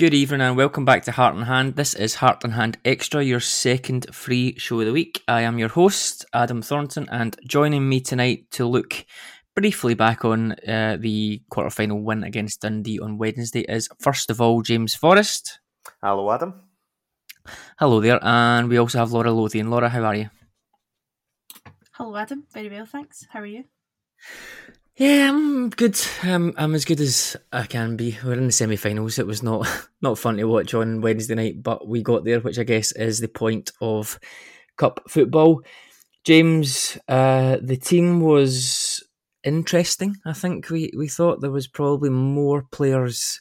Good evening and welcome back to Heart and Hand. This is Heart and Hand Extra, your second free show of the week. I am your host, Adam Thornton, and joining me tonight to look briefly back on uh, the quarter-final win against Dundee on Wednesday is, first of all, James Forrest. Hello, Adam. Hello there, and we also have Laura Lothian. Laura, how are you? Hello, Adam. Very well, thanks. How are you? Yeah, I'm good. I'm as good as I can be. We're in the semi-finals. It was not not fun to watch on Wednesday night, but we got there, which I guess is the point of cup football. James, uh, the team was interesting. I think we, we thought there was probably more players,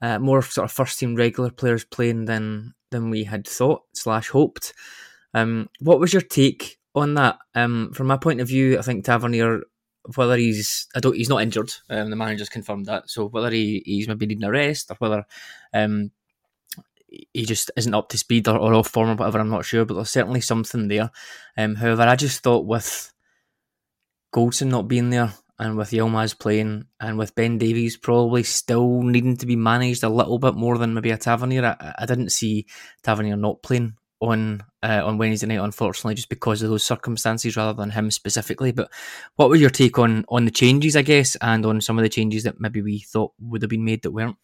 uh, more sort of first team regular players playing than than we had thought slash hoped. Um, what was your take on that? Um, from my point of view, I think Tavernier whether he's I don't he's not injured. Um, the manager's confirmed that. So whether he, he's maybe needing a rest or whether um, he just isn't up to speed or, or off form or whatever, I'm not sure. But there's certainly something there. Um, however, I just thought with Goldson not being there and with Yilmaz playing and with Ben Davies probably still needing to be managed a little bit more than maybe a Tavernier, I, I didn't see Tavernier not playing on uh, on Wednesday night, unfortunately, just because of those circumstances rather than him specifically. But what was your take on on the changes, I guess, and on some of the changes that maybe we thought would have been made that weren't?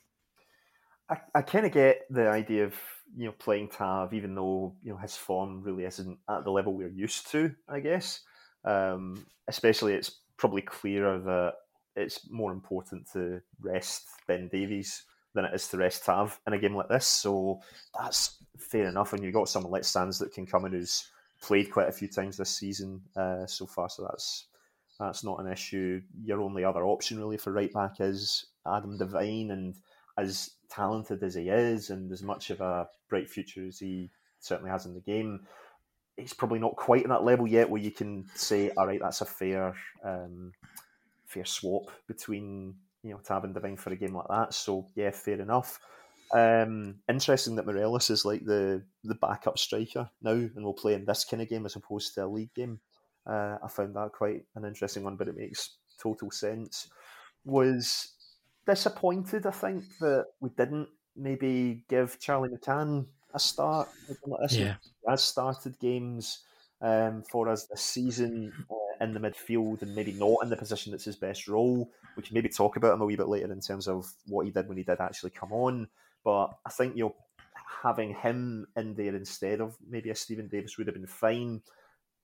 I, I kind of get the idea of you know playing Tav, even though you know his form really isn't at the level we're used to. I guess, um, especially it's probably clearer that it's more important to rest Ben Davies than it is to rest Tav in a game like this. So that's fair enough. And you've got someone like Sands that can come in who's played quite a few times this season uh, so far. So that's that's not an issue. Your only other option really for right back is Adam Devine, and as talented as he is, and as much of a bright future as he certainly has in the game, he's probably not quite at that level yet where you can say, all right, that's a fair um, fair swap between you know, Tav and Devine for a game like that. So yeah, fair enough. Um, interesting that Morelos is like the the backup striker now, and will play in this kind of game as opposed to a league game. Uh, I found that quite an interesting one, but it makes total sense. Was disappointed, I think, that we didn't maybe give Charlie McCann a start. Like yeah. Has started games um, for us this season uh, in the midfield and maybe not in the position that's his best role. We can maybe talk about him a wee bit later in terms of what he did when he did actually come on. But I think you know having him in there instead of maybe a Steven Davis would have been fine.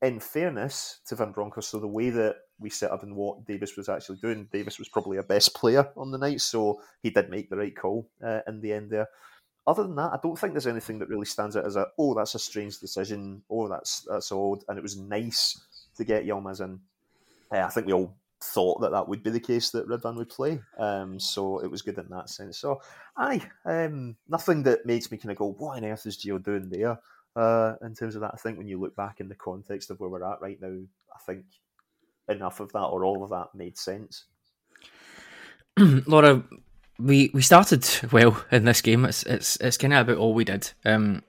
In fairness to Van Bronckhorst, so the way that we set up and what Davis was actually doing, Davis was probably a best player on the night, so he did make the right call uh, in the end there other than that, I don't think there's anything that really stands out as a oh that's a strange decision, oh that's that's odd, and it was nice to get Yilmaz in. Uh, I think we all thought that that would be the case that Ridvan would play. Um, so it was good in that sense. So, aye, um, nothing that makes me kind of go, what on earth is Gio doing there? Uh, in terms of that, I think when you look back in the context of where we're at right now, I think enough of that or all of that made sense. Laura, we we started well in this game. It's it's it's kind of about all we did. Um,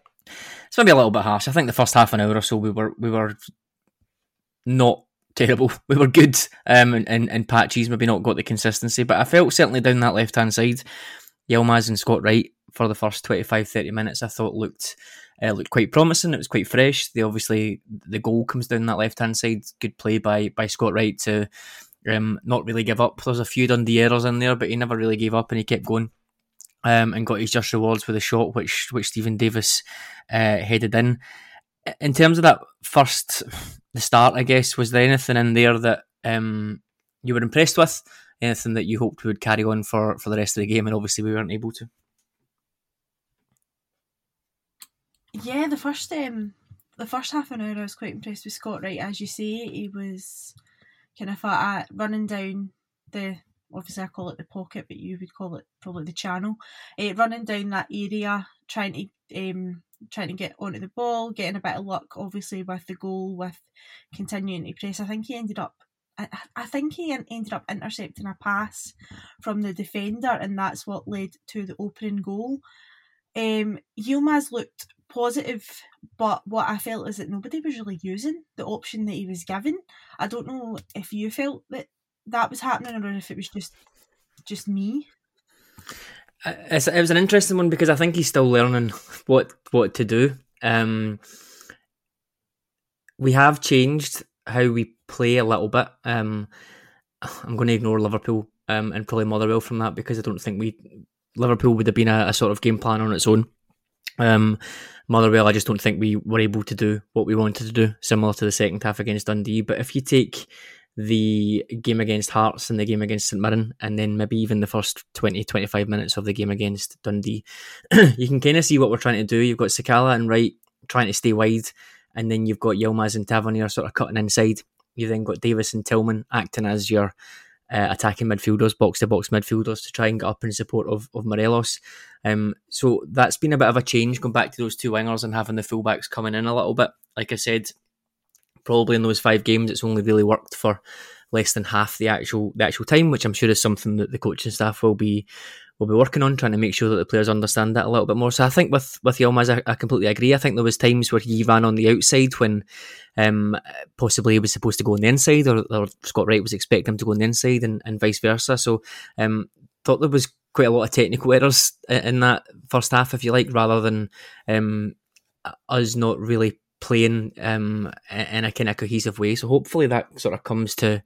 it's maybe a little bit harsh. I think the first half an hour or so we were we were not terrible. We were good um, and, and, and patches, maybe not got the consistency, but I felt certainly down that left hand side, Yilmaz and Scott Wright for the first 25 30 minutes, I thought looked uh, looked quite promising. It was quite fresh. They obviously, the goal comes down that left hand side. Good play by, by Scott Wright to um, not really give up. There's a few Dundee errors in there, but he never really gave up and he kept going. Um, and got his just rewards with a shot, which which Steven Davis uh, headed in. In terms of that first the start, I guess, was there anything in there that um, you were impressed with? Anything that you hoped would carry on for, for the rest of the game, and obviously we weren't able to. Yeah, the first um, the first half an hour, I was quite impressed with Scott Wright. As you say, he was kind of uh, running down the obviously I call it the pocket, but you would call it probably the channel. Uh, running down that area, trying to um, trying to get onto the ball, getting a bit of luck, obviously with the goal, with continuing to press. I think he ended up. I, I think he ended up intercepting a pass from the defender, and that's what led to the opening goal. Um, Yilmaz looked positive, but what I felt is that nobody was really using the option that he was given. I don't know if you felt that that was happening or if it was just just me. It's, it was an interesting one because I think he's still learning what what to do. Um, we have changed how we play a little bit. Um, I'm going to ignore Liverpool um, and probably Motherwell from that because I don't think we Liverpool would have been a, a sort of game plan on its own. Um, Motherwell, I just don't think we were able to do what we wanted to do, similar to the second half against Dundee. But if you take the game against Hearts and the game against St Mirren, and then maybe even the first 20, 25 minutes of the game against Dundee, you can kind of see what we're trying to do. You've got Sakala and Wright trying to stay wide, and then you've got Yilmaz and Tavernier sort of cutting inside. You've then got Davis and Tillman acting as your uh, attacking midfielders, box to box midfielders to try and get up in support of, of Morelos. Um, so that's been a bit of a change going back to those two wingers and having the fullbacks coming in a little bit. Like I said, probably in those five games, it's only really worked for less than half the actual the actual time, which I'm sure is something that the coaching staff will be will be working on, trying to make sure that the players understand that a little bit more. So I think with with Yilmaz, I, I completely agree. I think there was times where he ran on the outside when um, possibly he was supposed to go on the inside, or, or Scott Wright was expecting him to go on the inside, and, and vice versa. So um, thought there was quite a lot of technical errors in that first half, if you like, rather than um, us not really playing um, in a kind of cohesive way. So hopefully that sort of comes to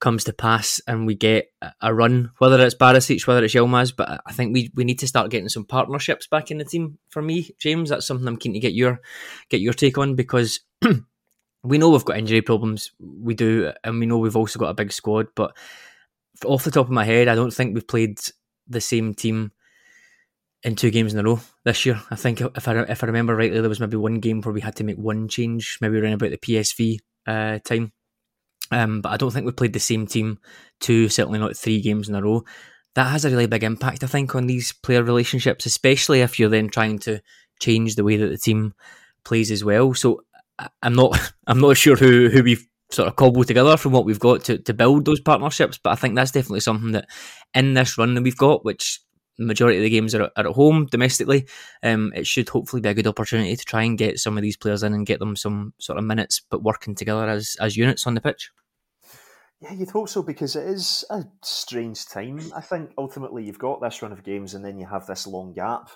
comes to pass and we get a run, whether it's Barisic, whether it's Yilmaz. But I think we, we need to start getting some partnerships back in the team. For me, James, that's something I'm keen to get your get your take on because we know we've got injury problems. We do, and we know we've also got a big squad. But off the top of my head, I don't think we've played the same team in two games in a row this year. I think if I if I remember rightly, there was maybe one game where we had to make one change, maybe around about the PSV uh, time. Um, but I don't think we played the same team two, certainly not three games in a row. That has a really big impact, I think, on these player relationships, especially if you're then trying to change the way that the team plays as well. So I'm not I'm not sure who who we've sort of cobbled together from what we've got to, to build those partnerships, but I think that's definitely something that in this run that we've got, which majority of the games are, are at home domestically. Um, it should hopefully be a good opportunity to try and get some of these players in and get them some sort of minutes, but working together as as units on the pitch. Yeah, you'd hope so because it is a strange time. I think ultimately you've got this run of games and then you have this long gap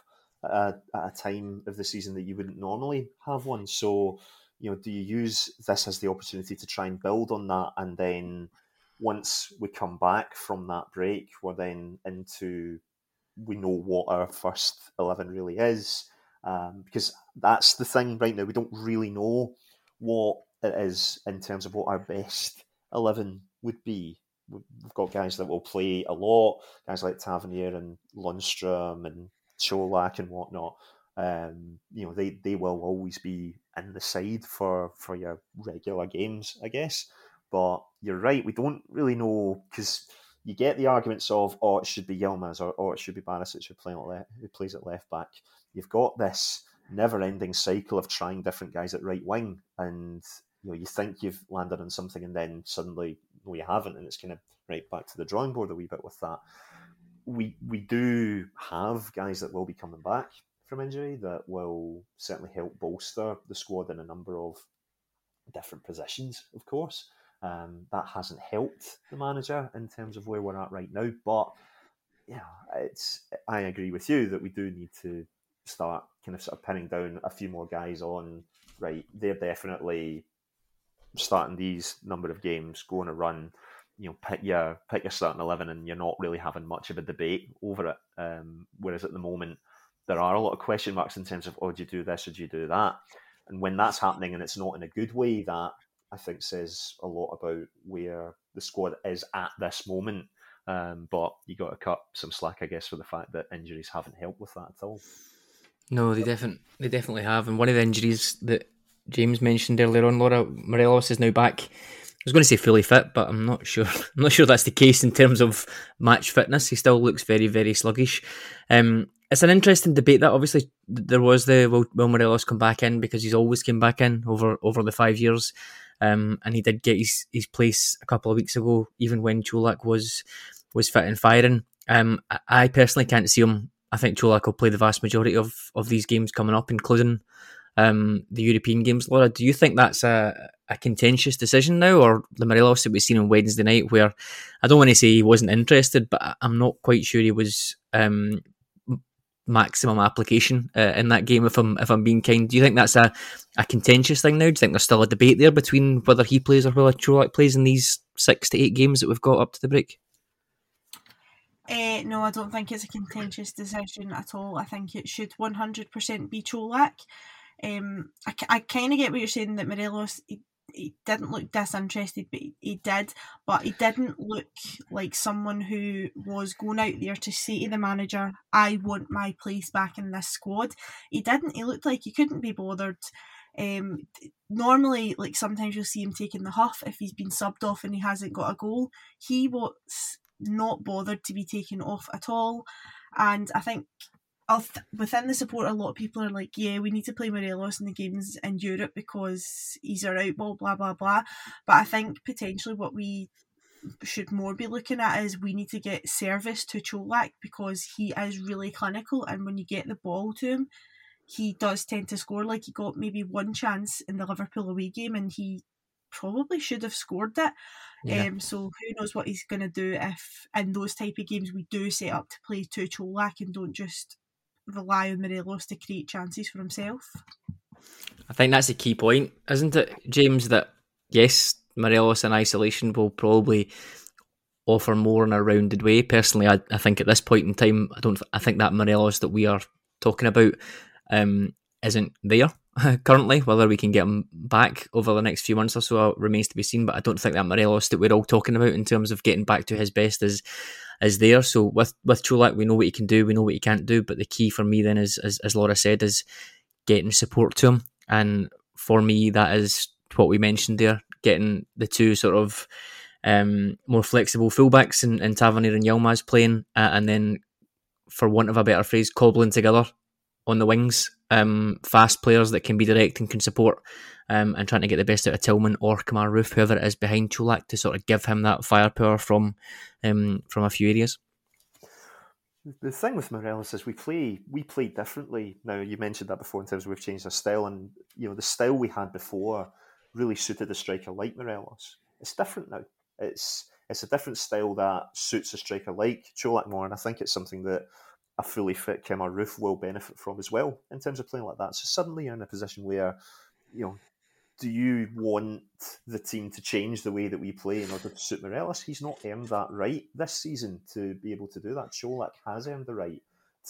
at a, time of the season that you wouldn't normally have one. So, you know, do you use this as the opportunity to try and build on that and then once we come back from that break, we're then into we know what our first 11 really is. Um, because that's the thing right now. We don't really know what it is in terms of what our best 11 would be. We've got guys that will play a lot, guys like Tavernier and Lundstram and Colak and whatnot. Um, you know, they, they will always be in the side for, for your regular games, I guess. But you're right, we don't really know because you get the arguments of, oh, it should be Yilmaz or oh, it should be Barisic who, play left, who plays at left back. You've got this never-ending cycle of trying different guys at right wing, and you know you think you've landed on something, and then suddenly no, you haven't, and it's kind of right back to the drawing board a wee bit with that. We we do have guys that will be coming back from injury that will certainly help bolster the squad in a number of different positions, of course. Um, that hasn't helped the manager in terms of where we're at right now. But yeah, it's I agree with you that we do need to start kind of sort of pinning down a few more guys on right. They're definitely starting these number of games, going to run. You know, pick your pick your starting eleven, and you're not really having much of a debate over it. Um, whereas at the moment, there are a lot of question marks in terms of, oh, do you do this or do you do that? And when that's happening and it's not in a good way, that I think says a lot about where the squad is at this moment. Um, but you got to cut some slack, I guess, for the fact that injuries haven't helped with that at all. No, they definitely they definitely have. And one of the injuries that James mentioned earlier on, Laura Morelos is now back. I was going to say fully fit, but I'm not sure. I'm not sure that's the case in terms of match fitness. He still looks very, very sluggish. Um, it's an interesting debate that obviously there was the will, will Morelos come back in because he's always came back in over over the five years. Um, and he did get his, his place a couple of weeks ago, even when Čolak was was fit and firing. Um, I personally can't see him. I think Čolak will play the vast majority of, of these games coming up, including um, the European games. Laura, do you think that's a, a contentious decision now, or the Morelos that we've seen on Wednesday night, where I don't want to say he wasn't interested, but I'm not quite sure he was um, maximum application uh, in that game. If I'm if I'm being kind, do you think that's a, a contentious thing now? Do you think there's still a debate there between whether he plays or whether Čolak plays in these six to eight games that we've got up to the break? Uh, no, I don't think it's a contentious decision at all. I think it should 100% be Čolak. Um, I, I kind of get what you're saying that Morelos he didn't look disinterested, but he, did. But he didn't look like someone who was going out there to say to the manager, "I want my place back in this squad." He didn't. He looked like he couldn't be bothered. Um, normally, like sometimes you'll see him taking the huff if he's been subbed off and he hasn't got a goal. He was not bothered to be taken off at all, and I think within the support, a lot of people are like, yeah, we need to play Morelos in the games in Europe because he's our outball, blah, blah, blah. But I think potentially what we should more be looking at is we need to get service to Čolak because he is really clinical and when you get the ball to him, he does tend to score. Like he got maybe one chance in the Liverpool away game and he probably should have scored it. Yeah. Um, so who knows what he's going to do if in those type of games we do set up to play to Čolak and don't just rely on Morelos to create chances for himself. I think that's a key point, isn't it, James? That yes, Morelos in isolation will probably offer more in a rounded way. Personally, I, I think at this point in time, I don't. I think that Morelos that we are talking about um, isn't there currently. Whether we can get him back over the next few months or so remains to be seen. But I don't think that Morelos that we're all talking about in terms of getting back to his best is is there. So with with Čolak, we know what he can do, we know what he can't do. But the key for me then is, as, Laura said, is getting support to him. And for me, that is what we mentioned there, getting the two sort of um, more flexible fullbacks and, and Tavernier and Yilmaz playing, uh, and then, for want of a better phrase, cobbling together on the wings, um, fast players that can be direct and can support, um, and trying to get the best out of Tillman or Kemar Roofe, whoever it is behind Čolak, to sort of give him that firepower from um, from a few areas. The thing with Morelos is we play we play differently now. You mentioned that before in terms of we've changed our style, and you know the style we had before really suited a striker like Morelos. It's different now. It's it's a different style that suits a striker like Čolak more, and I think it's something that a fully fit Kemar Roofe will benefit from as well in terms of playing like that. So suddenly you're in a position where, you know, do you want the team to change the way that we play in order to suit Morelos? He's not earned that right this season to be able to do that. Čolak has earned the right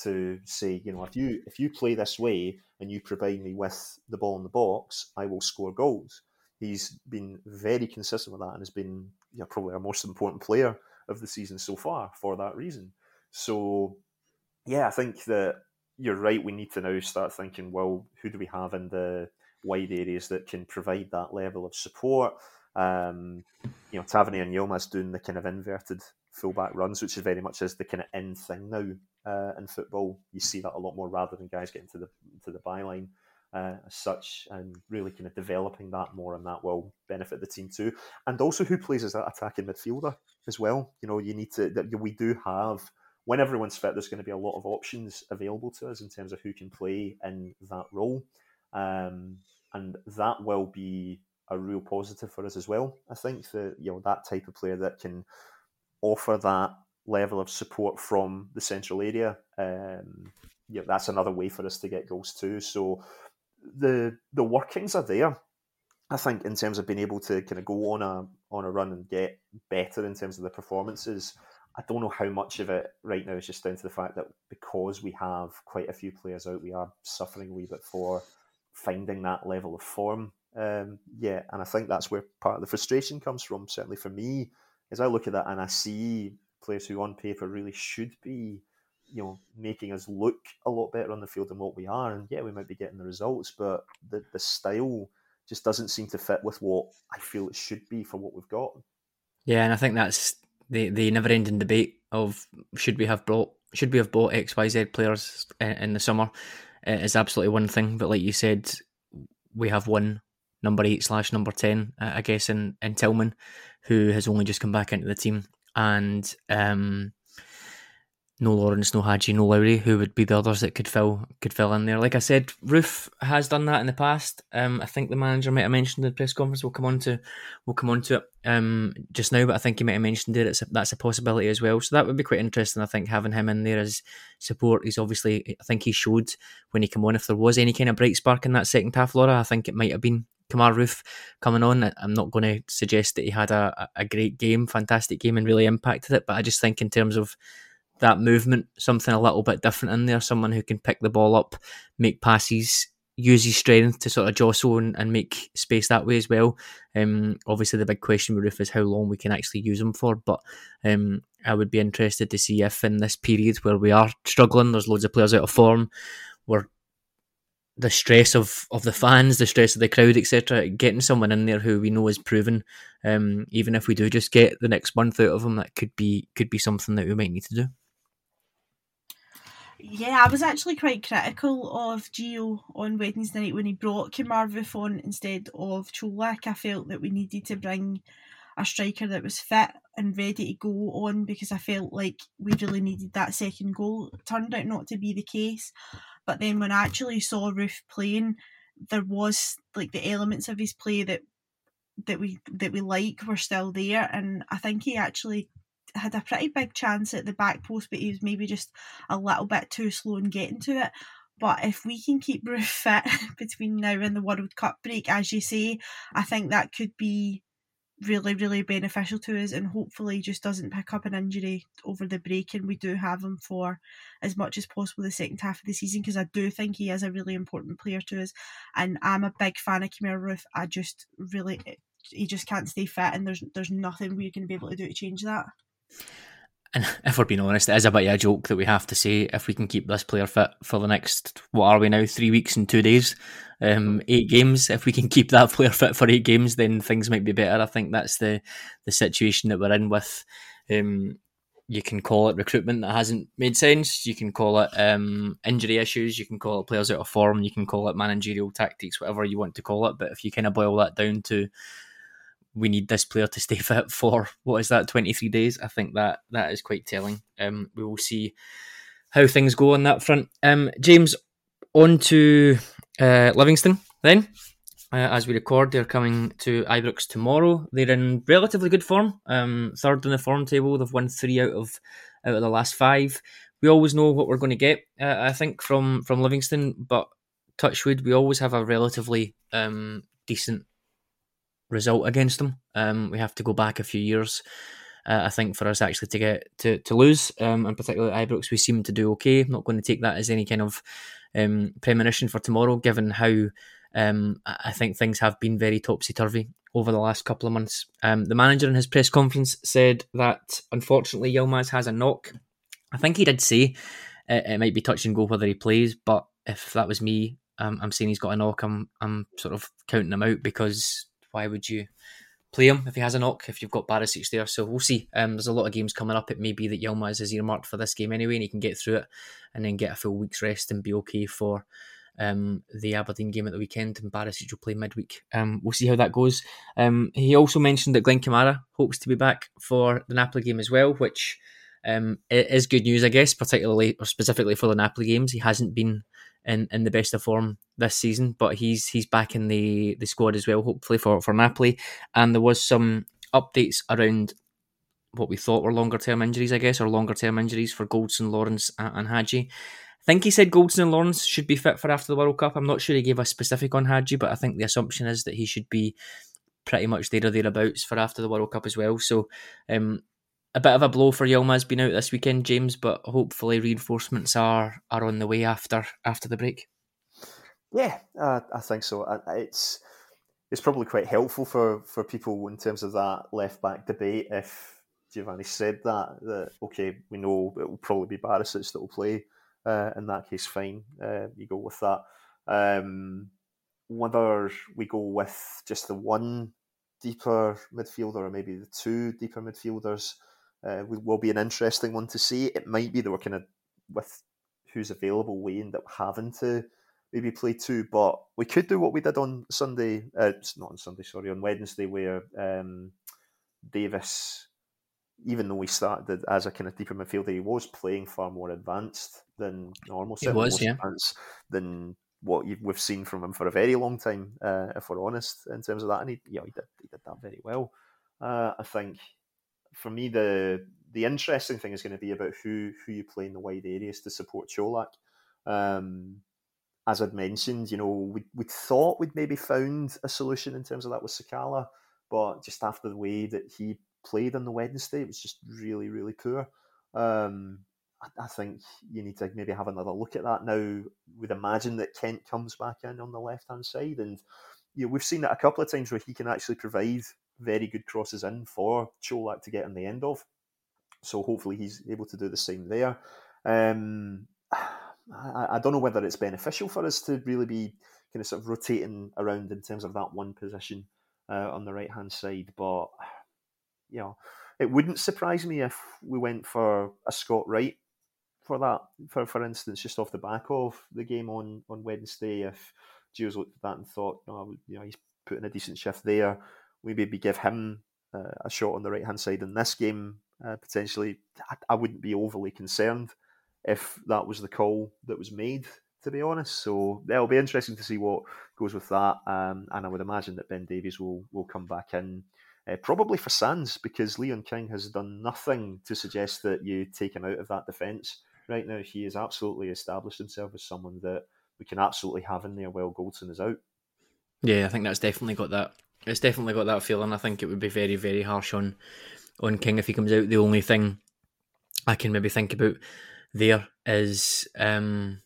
to say, you know, if you if you play this way and you provide me with the ball in the box, I will score goals. He's been very consistent with that and has been you know, probably our most important player of the season so far for that reason. So yeah, I think that you're right. We need to now start thinking, well, who do we have in the wide areas that can provide that level of support? Um, you know, Tavernier and Yilmaz doing the kind of inverted fullback runs, which is very much as the kind of end thing now uh, in football. You see that a lot more rather than guys getting to the to the byline uh, as such, and really kind of developing that more, and that will benefit the team too. And also, who plays as that attacking midfielder as well? You know, you need to. That we do have when everyone's fit. There's going to be a lot of options available to us in terms of who can play in that role, um, and that will be a real positive for us as well. I think that you know that type of player that can offer that level of support from the central area. Um, yeah, that's another way for us to get goals too. So the the workings are there. I think in terms of being able to kind of go on a on a run and get better in terms of the performances. I don't know how much of it right now is just down to the fact that because we have quite a few players out, we are suffering a wee bit for finding that level of form. Um, yeah, and I think that's where part of the frustration comes from. Certainly for me, as I look at that and I see players who on paper really should be, you know, making us look a lot better on the field than what we are. And yeah, we might be getting the results, but the the style just doesn't seem to fit with what I feel it should be for what we've got. Yeah, and I think that's the the never ending debate of should we have brought should we have bought X Y Z players in the summer is absolutely one thing. But like you said, we have one number eight slash number ten, I guess, in in Tillman, who has only just come back into the team, and um, no Lawrence, no Hagi, no Lowry, who would be the others that could fill could fill in there. Like I said, Roofe has done that in the past. Um, I think the manager might have mentioned in the press conference. We'll come on to we'll come on to it um, just now, but I think he might have mentioned it. It's a, that's a possibility as well. So that would be quite interesting. I think having him in there as support. He's obviously I think he showed when he came on if there was any kind of bright spark in that second half, Laura. I think it might have been Kemar Roofe coming on. I'm not going to suggest that he had a, a great game, fantastic game, and really impacted it. But I just think in terms of that movement, something a little bit different in there. Someone who can pick the ball up, make passes, use his strength to sort of jostle and, and make space that way as well. Um, obviously, the big question with Roofe is how long we can actually use him for. But um, I would be interested to see if in this period where we are struggling, there's loads of players out of form, we're the stress of, of the fans, the stress of the crowd, etc. Getting someone in there who we know is proven, um, even if we do just get the next month out of them, that could be could be something that we might need to do. Yeah, I was actually quite critical of Gio on Wednesday night when he brought Kemar on instead of Colak. I felt that we needed to bring a striker that was fit and ready to go on because I felt like we really needed that second goal. It turned out not to be the case. But then when I actually saw Roofe playing, there was like the elements of his play that that we that we like were still there and I think he actually had a pretty big chance at the back post but he was maybe just a little bit too slow in getting to it. But if we can keep Roofe fit between now and the World Cup break, as you say, I think that could be really, really beneficial to us and hopefully just doesn't pick up an injury over the break and we do have him for as much as possible the second half of the season because I do think he is a really important player to us and I'm a big fan of Kemar Roofe. I just really he just can't stay fit and there's there's nothing we're to be able to do to change that. And if we're being honest, it is a bit of a joke that we have to say if we can keep this player fit for the next, what are we now, three weeks and two days, um, eight games. If we can keep that player fit for eight games, then things might be better. I think that's the the situation that we're in with. Um, you can call it recruitment that hasn't made sense. You can call it um, injury issues. You can call it players out of form. You can call it managerial tactics, whatever you want to call it. But if you kind of boil that down to we need this player to stay fit for what is that 23 days? I think that that is quite telling. Um we will see how things go on that front. Um james on to uh, livingston then. Uh, as we record they're coming to ibrox tomorrow. They're in relatively good form. Um third in the form table. They've won three out of out of the last five. We always know what we're going to get uh, i think from from livingston but touchwood we always have a relatively um decent result against them. Um, we have to go back a few years, uh, I think, for us actually to get to, to lose. Um, and particularly at Ibrox, we seem to do okay. I'm not going to take that as any kind of um, premonition for tomorrow, given how um, I think things have been very topsy turvy over the last couple of months. Um, the manager in his press conference said that unfortunately Yilmaz has a knock. I think he did say it, it might be touch and go whether he plays, but if that was me, um, I'm saying he's got a knock. I'm I'm sort of counting him out because why would you play him if he has a knock, if you've got Barisic there. So we'll see. Um, there's a lot of games coming up. It may be that Yilmaz is earmarked for this game anyway, and he can get through it and then get a full week's rest and be okay for um, the Aberdeen game at the weekend. And Barisic will play midweek. Um, we'll see how that goes. Um, he also mentioned that Glenn Kamara hopes to be back for the Napoli game as well, which um, is good news, I guess, particularly or specifically for the Napoli games. He hasn't been in, in the best of form this season, but he's he's back in the, the squad as well, hopefully for, for Napoli. And there was some updates around what we thought were longer term injuries, I guess, or longer term injuries for Goldson, Lawrence, and, Hagi. I think he said Goldson and Lawrence should be fit for after the World Cup. I'm not sure he gave a specific on Hagi, but I think the assumption is that he should be pretty much there or thereabouts for after the World Cup as well. So um, a bit of a blow for Yilmaz being out this weekend, James, but hopefully reinforcements are are on the way after after the break. Yeah, uh, I think so. It's it's probably quite helpful for, for people in terms of that left back debate. If Giovanni said that that okay, we know it will probably be Barisic that will play. Uh, in that case, fine. Uh, you go with that. Um, whether we go with just the one deeper midfielder or maybe the two deeper midfielders uh, will be an interesting one to see. It might be that we're kind of with who's available we end up having to maybe play two, but we could do what we did on Sunday. Uh, not on Sunday, sorry, on Wednesday, where um, Davis, even though we started as a kind of deeper midfielder, he was playing far more advanced than normal. He was, yeah. Than what we've seen from him for a very long time, uh, if we're honest, in terms of that. And he, you know, he did, he did that very well. Uh, I think for me, the the interesting thing is going to be about who who you play in the wide areas to support Čolak. Um, as I'd mentioned, you know, we we thought we'd maybe found a solution in terms of that with Sakala, but just after the way that he played on the Wednesday, it was just really, really poor. Um, I, I think you need to maybe have another look at that now. We'd imagine that Kent comes back in on the left hand side, and you know, we've seen that a couple of times where he can actually provide very good crosses in for Čolak to get in the end of. So hopefully he's able to do the same there. Um, I, I, don't know whether it's beneficial for us to really be kind of sort of rotating around in terms of that one position uh, on the right hand side, but you know, it wouldn't surprise me if we went for a Scott Wright for that. For for instance, just off the back of the game on on Wednesday, if Gio's looked at that and thought, no, you know, he's putting a decent shift there we maybe give him uh, a shot on the right hand side in this game uh, potentially. I, I, wouldn't be overly concerned if that was the call that was made, to be honest. So it'll be interesting to see what goes with that. Um, and I would imagine that Ben Davies will will come back in. Uh, probably for Sands because Leon King has done nothing to suggest that you take him out of that defence right now. He has absolutely established himself as someone that we can absolutely have in there while Goldson is out. Yeah, I think that's definitely got that it's definitely got that feeling. I think it would be very, very harsh on on King if he comes out. The only thing I can maybe think about there is um,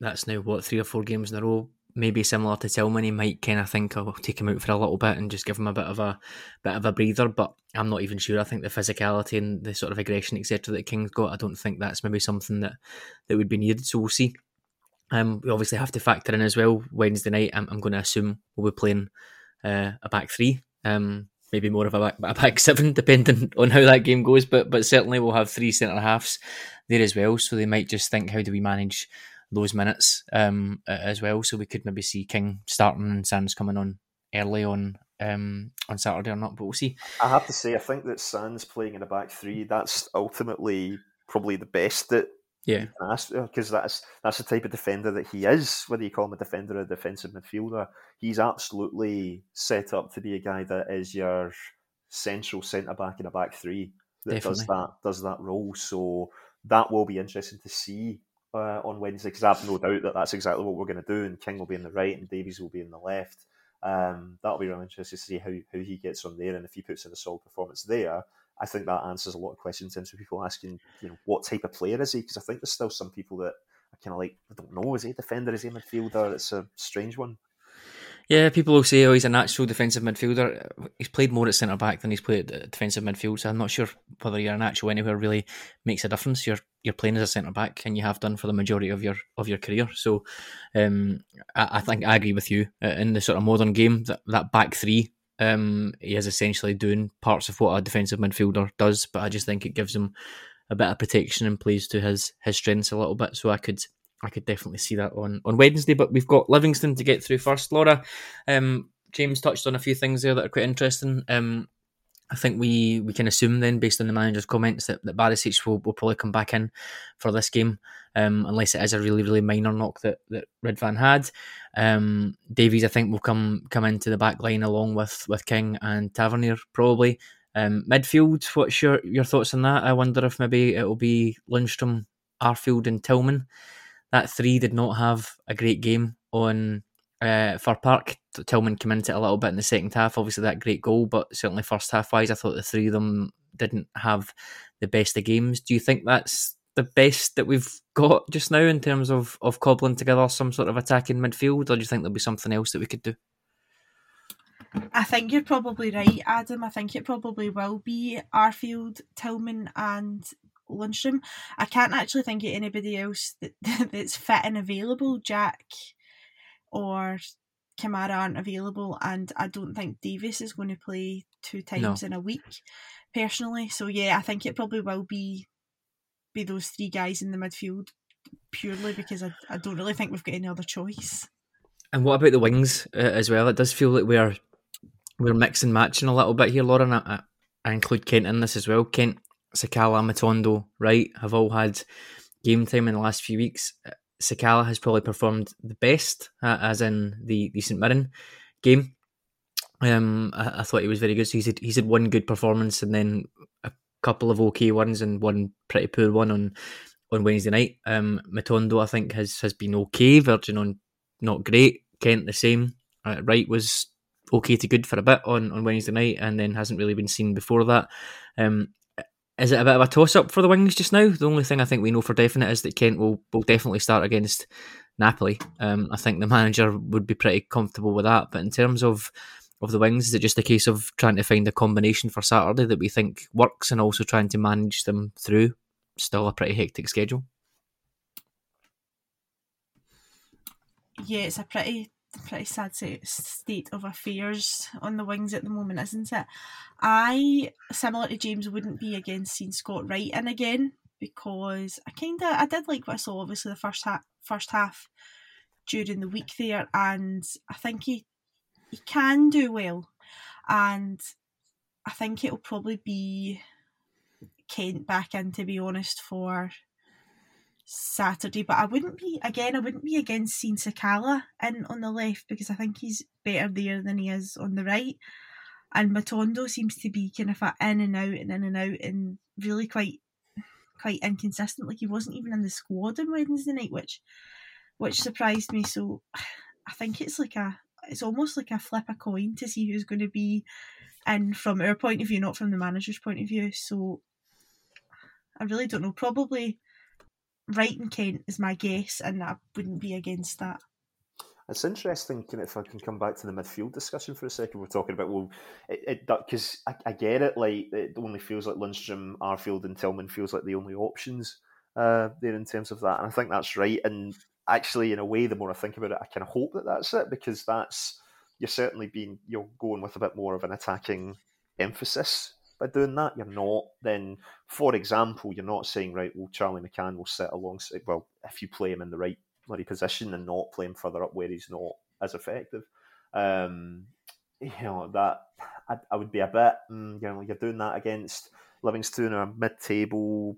that's now what three or four games in a row. Maybe similar to Tillman, he might kind of think I'll take him out for a little bit and just give him a bit of a bit of a breather. But I'm not even sure. I think the physicality and the sort of aggression, etc., that King's got, I don't think that's maybe something that that would be needed. So we'll see. Um, we obviously have to factor in as well Wednesday night. I'm, I'm going to assume we'll be playing uh, a back three, um, maybe more of a back, a back seven, depending on how that game goes. But but certainly we'll have three centre halves there as well. So they might just think, how do we manage those minutes um, as well? So we could maybe see King starting and Sands coming on early on um, on Saturday or not, but we'll see. I have to say, I think that Sands playing in a back three, that's ultimately probably the best that yeah, because that's that's the type of defender that he is. Whether you call him a defender or a defensive midfielder, he's absolutely set up to be a guy that is your central centre back in a back three that Definitely. does that does that role. So that will be interesting to see uh, on Wednesday because I have no doubt that that's exactly what we're going to do. And King will be in the right, and Davies will be in the left. Um, that'll be really interesting to see how how he gets on there, and if he puts in a solid performance there, I think that answers a lot of questions in terms of people asking, you know, what type of player is he? Because I think there's still some people that are kind of like, I don't know, is he a defender? Is he a midfielder? It's a strange one. Yeah, people will say, oh, he's a natural defensive midfielder. He's played more at centre back than he's played at defensive midfield, so I'm not sure whether you're a natural anywhere really makes a difference. You're you're playing as a centre back, and you have done for the majority of your of your career. So, um, I, I, think I agree with you uh, in the sort of modern game that that back three Um, he is essentially doing parts of what a defensive midfielder does, but I just think it gives him a bit of protection and plays to his his strengths a little bit. So I could I could definitely see that on on Wednesday. But we've got Livingston to get through first. Laura, um, James touched on a few things there that are quite interesting. Um, I think we, we can assume then, based on the manager's comments, that, that Barisic will, will probably come back in for this game, um, unless it is a really, really minor knock that, that Ridvan had. Um, Davies, I think, will come come into the back line along with, with King and Tavernier, probably. Um, midfield, what's your, your thoughts on that? I wonder if maybe it will be Lundstram, Arfield, and Tillman. That three did not have a great game on uh, Fir Park. Tillman came into it a little bit in the second half. Obviously, that great goal, but certainly first half wise, I thought the three of them didn't have the best of games. Do you think that's the best that we've got just now in terms of of cobbling together some sort of attacking midfield, or do you think there'll be something else that we could do? I think you're probably right, Adam. I think it probably will be Arfield, Tillman, and Lundstram. I can't actually think of anybody else that that's fit and available. Jack or Kamara aren't available, and I don't think Davis is going to play two times no. in a week, personally. So yeah, I think it probably will be be those three guys in the midfield purely because I, I don't really think we've got any other choice. And what about the wings uh, as well? It does feel like we're we're mixing matching a little bit here, Lauren. I, I include Kent in this as well. Kent, Sakala, Matondo, right, have all had game time in the last few weeks. Sakala has probably performed the best, uh, as in the, the St Mirren game. Um, I, I, thought he was very good. So he's had, he's had one good performance and then a couple of okay ones and one pretty poor one on on Wednesday night. Um, Matondo, I think, has has been okay. Virgin on not great. Kent the same. Uh, Wright was okay to good for a bit on, on Wednesday night and then hasn't really been seen before that. Um, is it a bit of a toss up for the Wings just now? The only thing I think we know for definite is that Kent will, will definitely start against Napoli. Um, I think the manager would be pretty comfortable with that. But in terms of of the Wings, is it just a case of trying to find a combination for Saturday that we think works and also trying to manage them through still a pretty hectic schedule? Yeah, it's a pretty pretty sad state of affairs on the wings at the moment, isn't it? I, similar to James, wouldn't be against seeing Scott Wright in again because I kind of I did like what I saw. Obviously, the first half, first half during the week there, and I think he he can do well, and I think it'll probably be Kent back in to be honest for Saturday, but I wouldn't be again. I wouldn't be against seeing Sakala in on the left because I think he's better there than he is on the right. And Matondo seems to be kind of in and out and in and out and really quite quite inconsistent. Like he wasn't even in the squad on Wednesday night, which which surprised me. So I think it's like a it's almost like a flip a coin to see who's going to be in from our point of view, not from the manager's point of view. So I really don't know. Probably Wright and Kent is my guess, and I wouldn't be against that. It's interesting, if I can come back to the midfield discussion for a second. We're talking about well, it because I, I, get it. Like it only feels like Lundstram, Arfield, and Tillman feels like the only options uh, there in terms of that, and I think that's right. And actually, in a way, the more I think about it, I kind of hope that that's it because that's you're certainly being you're going with a bit more of an attacking emphasis by doing that. You're not then, for example, you're not saying right. Well, Charlie McCann will sit alongside. Well, if you play him in the right bloody position and not play him further up where he's not as effective, um, you know that I, I would be a bit. Mm, you know, you're doing that against Livingston or mid-table,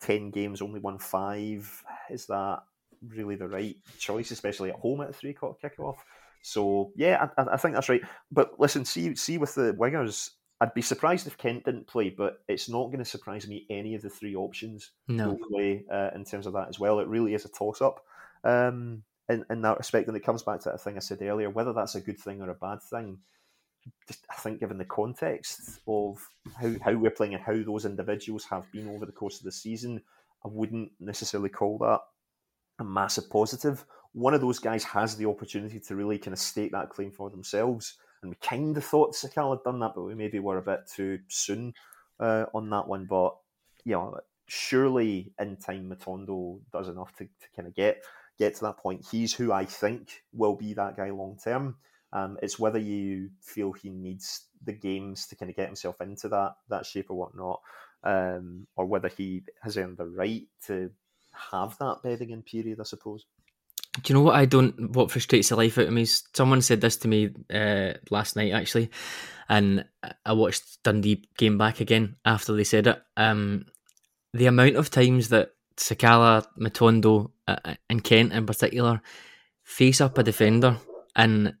ten games, only won five. Is that really the right choice, especially at home at three o'clock kickoff? So yeah, I, I, think that's right. But listen, see, see with the wingers, I'd be surprised if Kent didn't play, but it's not going to surprise me any of the three options no. play uh, in terms of that as well. It really is a toss up um, in, in that respect. And it comes back to that thing I said earlier whether that's a good thing or a bad thing. Just, I think, given the context of how, how we're playing and how those individuals have been over the course of the season, I wouldn't necessarily call that a massive positive. One of those guys has the opportunity to really kind of stake that claim for themselves and we kind of thought Sakala had done that, but we maybe were a bit too soon uh, on that one. But you know, surely in time Matondo does enough to, to kind of get get to that point. He's who I think will be that guy long term. Um, it's whether you feel he needs the games to kind of get himself into that that shape or whatnot, um, or whether he has earned the right to have that bedding in period. I suppose. Do you know what I don't? What frustrates the life out of me is someone said this to me uh, last night actually, and I watched Dundee game back again after they said it. Um, the amount of times that Sakala, Matondo, uh, and Kent in particular face up a defender, and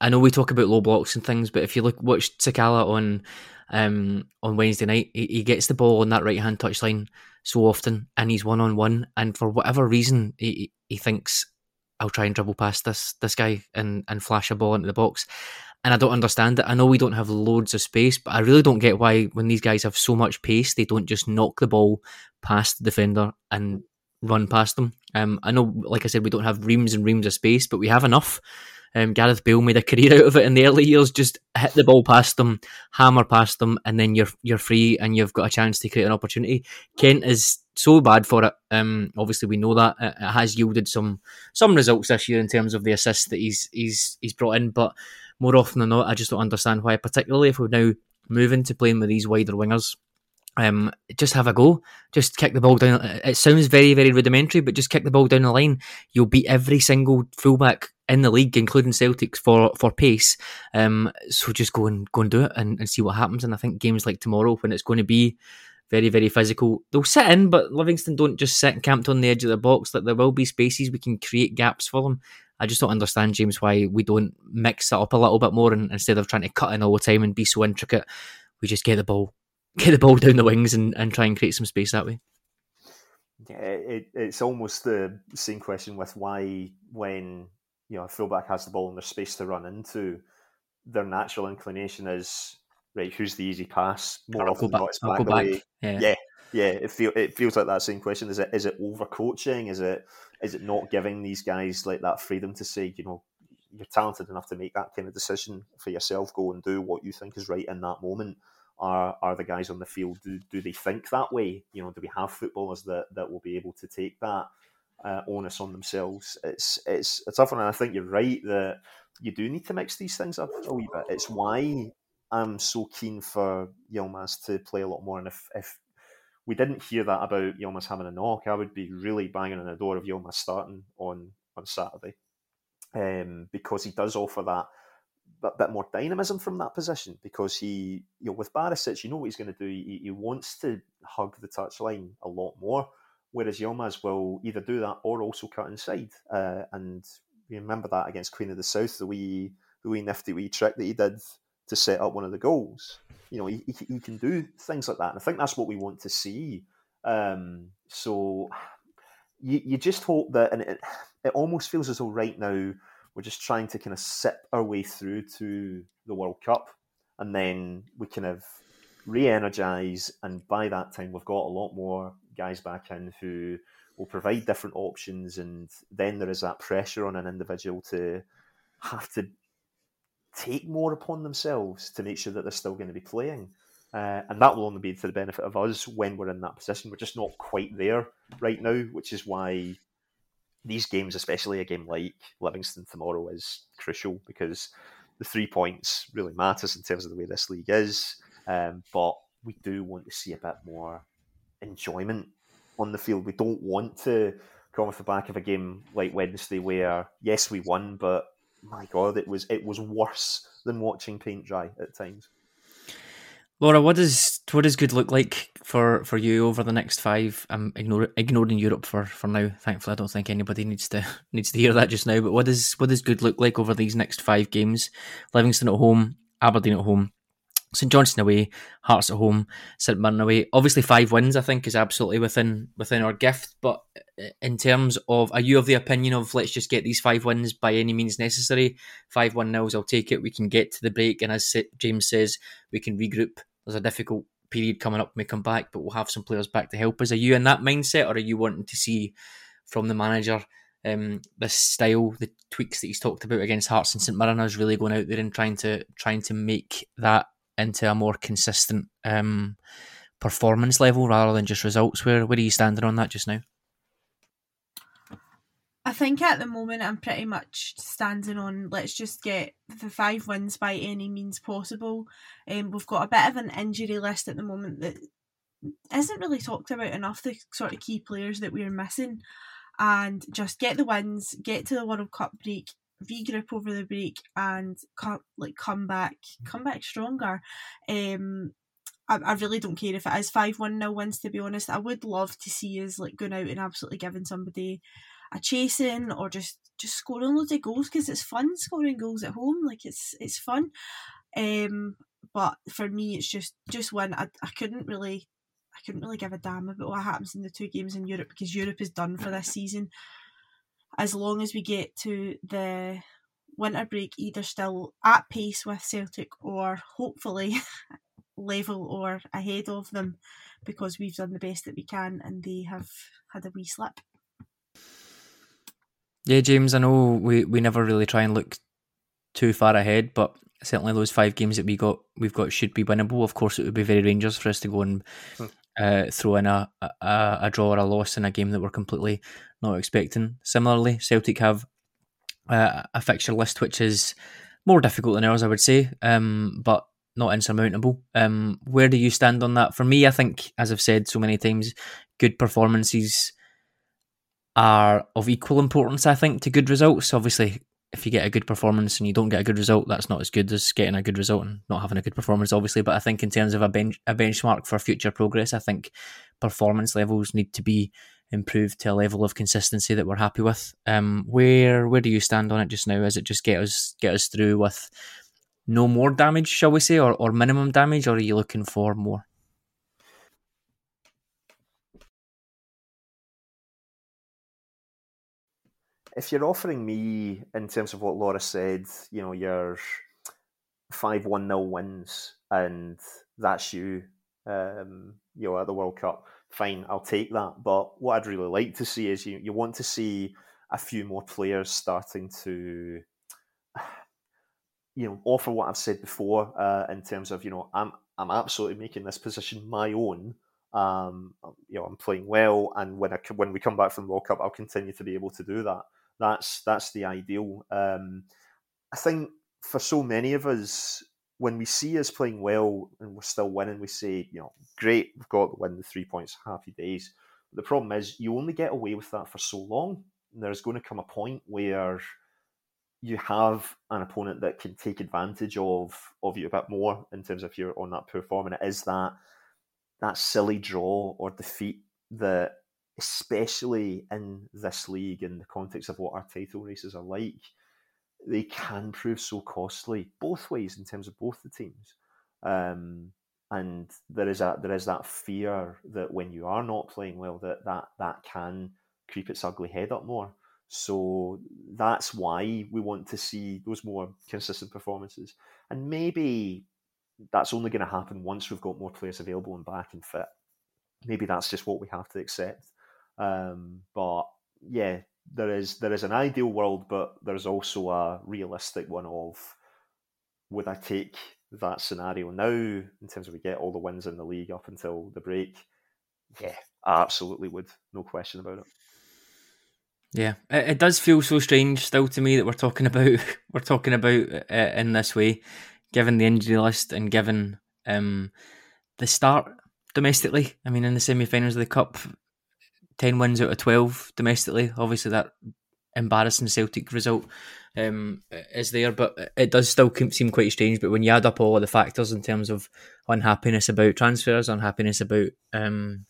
I know we talk about low blocks and things, but if you look watch Sakala on um, on Wednesday night, he, he, gets the ball on that right hand touchline so often, and he's one on one, and for whatever reason, he he thinks I'll try and dribble past this this guy and and flash a ball into the box, and I don't understand it. I know we don't have loads of space, but I really don't get why when these guys have so much pace, they don't just knock the ball past the defender and run past them. Um, I know, like I said, we don't have reams and reams of space, but we have enough. Um, Gareth Bale made a career out of it in the early years. Just hit the ball past them, hammer past them, and then you're you're free and you've got a chance to create an opportunity. Kent is so bad for it. Um, obviously we know that it, has yielded some some results this year in terms of the assists that he's he's he's brought in, but more often than not, I just don't understand why. Particularly if we're now moving to playing with these wider wingers um, just have a go. Just kick the ball down. It sounds very, very rudimentary, but just kick the ball down the line. You'll beat every single fullback in the league, including Celtics, for for pace. Um, so just go and go and do it and, and see what happens. And I think games like tomorrow, when it's going to be very, very physical, they'll sit in, but Livingston don't just sit camped on the edge of the box. That there will be spaces we can create gaps for them. I just don't understand, James, why we don't mix it up a little bit more and instead of trying to cut in all the time and be so intricate, we just get the ball get the ball down the wings and, and try and create some space that way. Yeah, it, it's almost the same question with why when you know a fullback has the ball and there's space to run into, their natural inclination is right. Who's the easy pass? More often than not, it's back, back. Yeah. yeah, yeah. It feel it feels like that same question. Is it is it overcoaching? Is it is it not giving these guys like that freedom to say, you know, you're talented enough to make that kind of decision for yourself, go and do what you think is right in that moment are are the guys on the field do, do they think that way? You know do we have footballers that that will be able to take that uh, onus on themselves? It's it's a tough one and i think you're right that you do need to mix these things up a wee bit. It's why i'm so keen for yilmaz to play a lot more and if if we didn't hear that about Yilmaz having a knock, I would be really banging on the door of Yilmaz starting on on Saturday, um, because he does offer that a bit more dynamism from that position because he, you know, with Barisic, you know what he's going to do. He, he wants to hug the touchline a lot more, whereas Yilmaz will either do that or also cut inside. Uh, and we remember that against Queen of the South, the wee, the wee nifty wee trick that he did to set up one of the goals. You know, he, he, he can do things like that, and I think that's what we want to see. Um, so you, you just hope that, and it, it almost feels as though right now we're just trying to kind of sip our way through to the World Cup, and then we kind of re-energize. And by that time, we've got a lot more guys back in who will provide different options, and then there is that pressure on an individual to have to take more upon themselves to make sure that they're still going to be playing. Uh, and that will only be to the benefit of us when we're in that position. We're just not quite there right now, which is why these games, especially a game like Livingston tomorrow, is crucial because the three points really matters in terms of the way this league is. Um, but we do want to see a bit more enjoyment on the field. We don't want to come off the back of a game like Wednesday where yes we won, but my god, it was it was worse than watching paint dry at times. Laura, what does what does good look like for, for you over the next five? I'm ignore, ignoring Europe for, for now. Thankfully, I don't think anybody needs to needs to hear that just now. But what does what does good look like over these next five games? Livingston at home, Aberdeen at home, St Johnstone away, Hearts at home, St Mirren away. Obviously, five wins I think is absolutely within within our gift. But uh, in terms of, are you of the opinion of let's just get these five wins by any means necessary? Five one nils, I'll take it. We can get to the break, and as James says, we can regroup. There's a difficult period coming up. We come back, but we'll have some players back to help us. Are you in that mindset, or are you wanting to see from the manager? Um, this style, the tweaks that he's talked about against Hearts and St is really going out there and trying to trying to make that into a more consistent um, performance level rather than just results. Where where are you standing on that just now? I think at the moment I'm pretty much standing on let's just get the five wins by any means possible. Um, we've got a bit of an injury list at the moment that isn't really talked about enough. The sort of key players that we're missing, and just get the wins, get to the World Cup break, regroup over the break, and come like come back, come back stronger. Um, I, I really don't care if it is five one nil wins. To be honest, I would love to see us like going out and absolutely giving somebody a chasing or just just scoring loads of goals because it's fun scoring goals at home. Like it's it's fun. Um, but for me, it's just just one. I, I couldn't really I couldn't really give a damn about what happens in the two games in Europe because Europe is done for this season. As long as we get to the winter break, either still at pace with Celtic or hopefully level or ahead of them, because we've done the best that we can and they have had a wee slip. Yeah, James, I know we, we never really try and look too far ahead, but certainly those five games that we got we've got should be winnable. Of course, it would be very dangerous for us to go and hmm. uh, throw in a, a, a draw or a loss in a game that we're completely not expecting. Similarly, Celtic have uh, a fixture list which is more difficult than ours, I would say, um, but not insurmountable. Um, where do you stand on that? For me, I think, as I've said so many times, good performances are of equal importance, I think, to good results. Obviously, if you get a good performance and you don't get a good result, that's not as good as getting a good result and not having a good performance, obviously. But I think in terms of a a benchmark for future progress, I think performance levels need to be improved to a level of consistency that we're happy with. Um, where where do you stand on it just now? Is it just get us get us through with no more damage, shall we say, or, or minimum damage, or are you looking for more? If you're offering me in terms of what Laura said, you know, your five one nil wins and that's you, um, you know, at the World Cup, fine, I'll take that. But what I'd really like to see is you you want to see a few more players starting to you know offer what I've said before uh, in terms of you know I'm I'm absolutely making this position my own. Um, you know I'm playing well, and when I when we come back from the World Cup, I'll continue to be able to do that that's that's the ideal. Um, I think for so many of us, when we see us playing well and we're still winning, we say, you know, great, we've got to win the three points, happy days. But the problem is, you only get away with that for so long. There's going to come a point where you have an opponent that can take advantage of of you a bit more in terms of you're on that poor form, and it is that that silly draw or defeat that especially in this league in the context of what our title races are like, they can prove so costly both ways in terms of both the teams. Um, and there is a there is that fear that when you are not playing well, that that that can creep its ugly head up more. So that's why we want to see those more consistent performances. And maybe that's only going to happen once we've got more players available and back and fit. Maybe that's just what we have to accept. Um, but yeah, there is there is an ideal world, but there's also a realistic one of would I take that scenario now in terms of we get all the wins in the league up until the break? Yeah, I absolutely would, no question about it. Yeah, it, it does feel so strange still to me that we're talking about we're talking about in this way, given the injury list and given um, the start domestically. I mean, in the semi-finals of the cup, 10 wins out of 12 domestically. Obviously, that embarrassing Celtic result um, is there, but it does still seem quite strange. But when you add up all of the factors in terms of unhappiness about transfers, unhappiness about um,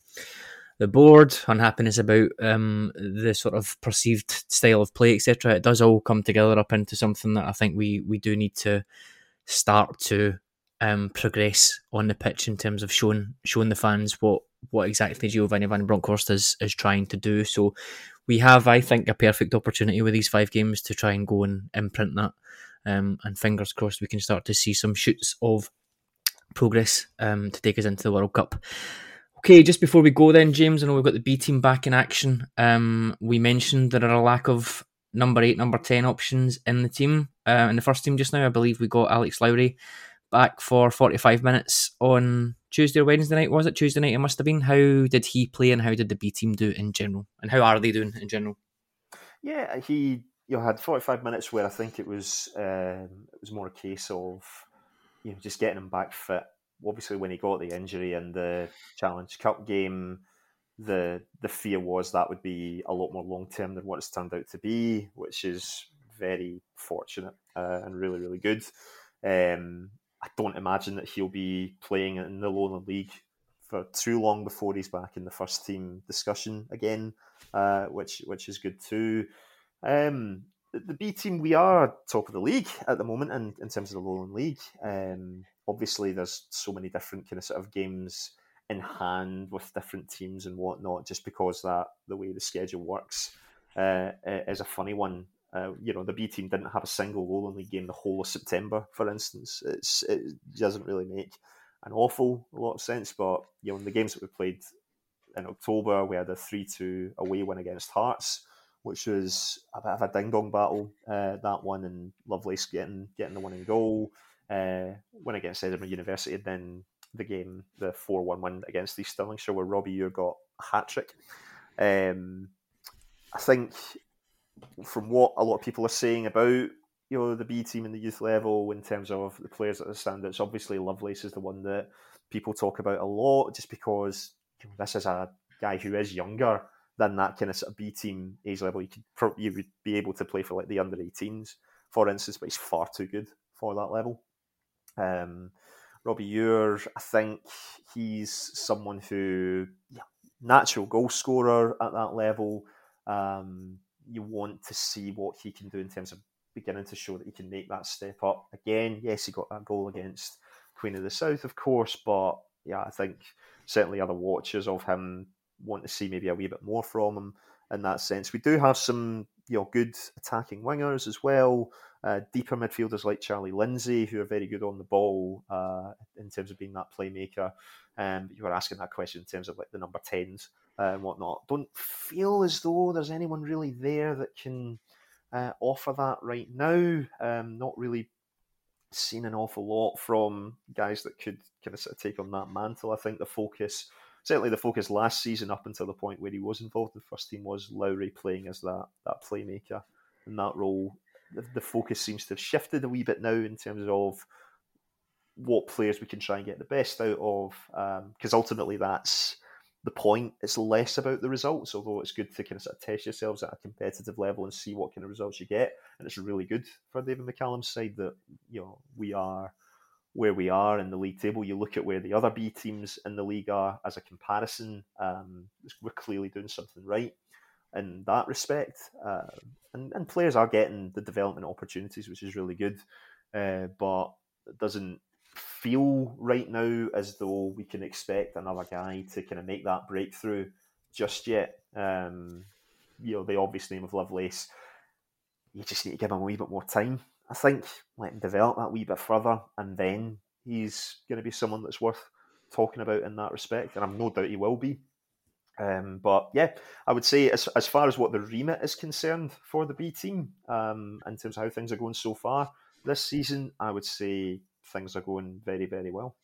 the board, unhappiness about um, the sort of perceived style of play, etc., it does all come together up into something that I think we we do need to start to um, progress on the pitch in terms of showing showing the fans what what exactly Giovanni Van Bronckhorst is is trying to do. So we have, I think, a perfect opportunity with these five games to try and go and imprint that. Um, and fingers crossed, we can start to see some shoots of progress um, to take us into the World Cup. Okay, just before we go, then James, I know we've got the B team back in action. Um, we mentioned there are a lack of number eight, number ten options in the team. Uh, in the first team just now, I believe we got Alex Lowry back for 45 minutes on Tuesday or Wednesday night, was it? Tuesday night, it must have been. How did he play and how did the B team do in general? And how are they doing in general? Yeah, he you know had 45 minutes where I think it was um, it was more a case of you know just getting him back fit. Obviously, when he got the injury in the Challenge Cup game, the the fear was that would be a lot more long term than what it's turned out to be, which is very fortunate uh, and really really good. Um, I don't imagine that he'll be playing in the Lowland League for too long before he's back in the first team discussion again, uh, which which is good too. Um, the B team, we are top of the league at the moment in, in terms of the Lowland League. Um, obviously, there's so many different kind of sort of games in hand with different teams and whatnot, just because that the way the schedule works uh, is a funny one. Uh, you know, the B team didn't have a single Lowland League game the whole of September, for instance. It's, it doesn't really make an awful lot of sense, but you know, in the games that we played in October, we had a 3 2 away win against Hearts which was a bit of a ding dong battle. Uh, that one and Lovelace getting getting the winning goal. Uh, win against Edinburgh University, and then the game, the four one win against East Stirlingshire, where Robbie Ure got a hat trick. Um, I think from what a lot of people are saying about you know the B team and the youth level in terms of the players that stand, it's obviously Lovelace is the one that people talk about a lot, just because you know, this is a guy who is younger than that kind of sort of B team age level. You could pro- you would be able to play for like the under 18s, for instance, but he's far too good for that level. Um, Robbie Ure, I think he's someone who yeah, natural goal scorer at that level. Um, you want to see what he can do in terms of beginning to show that he can make that step up again. Yes, he got that goal against Queen of the South, of course, but yeah, I think certainly other watchers of him want to see maybe a wee bit more from him in that sense. We do have some you know good attacking wingers as well. Uh, deeper midfielders like Charlie Lindsay, who are very good on the ball uh, in terms of being that playmaker. Um, you were asking that question in terms of like the number tens uh, and whatnot. Don't feel as though there's anyone really there that can uh, offer that right now. Um, not really seen an awful lot from guys that could kind of sort of take on that mantle. I think the focus certainly the focus last season up until the point where he was involved in the first team was Lowry playing as that that playmaker in that role. The, the focus seems to have shifted a wee bit now in terms of what players we can try and get the best out of, because um, ultimately that's the point. It's less about the results, although it's good to kind of, sort of test yourselves at a competitive level and see what kind of results you get. And it's really good for David McCallum's side that you know we are where we are in the league table. You look at where the other B teams in the league are as a comparison. Um, we're clearly doing something right in that respect, uh, and, and players are getting the development opportunities, which is really good. Uh, but it doesn't feel right now as though we can expect another guy to kind of make that breakthrough just yet. Um, you know, the obvious name of Lovelace. You just need to give him a wee bit more time. I think let him develop that wee bit further, and then he's going to be someone that's worth talking about in that respect. And I'm no doubt he will be. Um, but yeah, I would say as as far as what the remit is concerned for the B team, um, in terms of how things are going so far this season, I would say things are going very very well.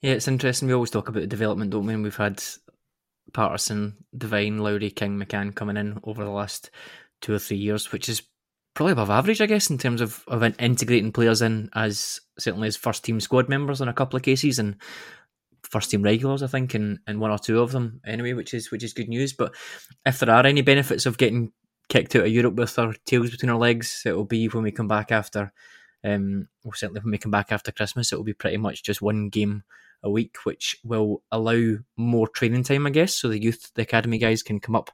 Yeah, it's interesting. We always talk about the development, don't we? And we've had Patterson, Devine, Lowry, King, McCann coming in over the last two or three years, which is probably above average, I guess, in terms of, of integrating players in as certainly as first team squad members in a couple of cases and first team regulars, I think, and, and one or two of them anyway, which is which is good news. But if there are any benefits of getting kicked out of Europe with our tails between our legs, it will be when we come back after um well certainly when we come back after Christmas, it will be pretty much just one game a week, which will allow more training time, I guess, so the youth the academy guys can come up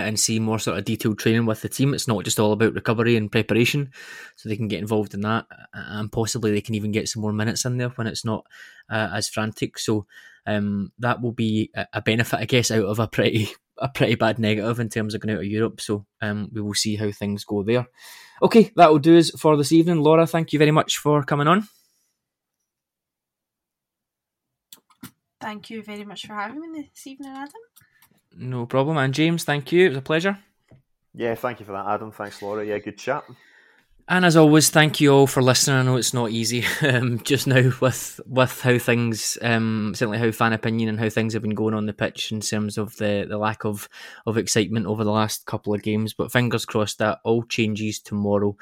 and see more sort of detailed training with the team. It's not just all about recovery and preparation, so they can get involved in that, and possibly they can even get some more minutes in there when it's not uh, as frantic. So um, that will be a benefit, I guess, out of a pretty a pretty bad negative in terms of going out of Europe. So um, we will see how things go there. Okay, that will do us for this evening. Laura, thank you very much for coming on. Thank you very much for having me this evening, Adam. No problem. And James, thank you. It was a pleasure. Yeah, thank you for that, Adam. Thanks, Laura. Yeah, good chat. And as always, thank you all for listening. I know it's not easy um, just now with with how things, um, certainly how fan opinion and how things have been going on the pitch in terms of the, the lack of, of excitement over the last couple of games. But fingers crossed that all changes tomorrow.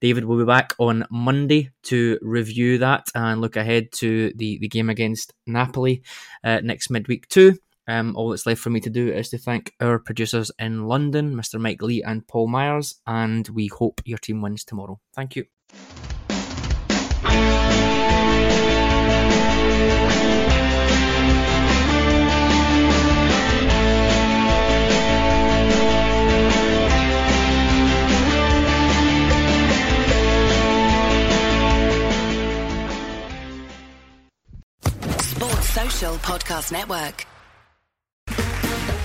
David will be back on Monday to review that and look ahead to the, the game against Napoli uh, next midweek too. Um, all that's left for me to do is to thank our producers in London, Mr. Mike Lee and Paul Myers, and we hope your team wins tomorrow. Thank you. Sports Social Podcast Network.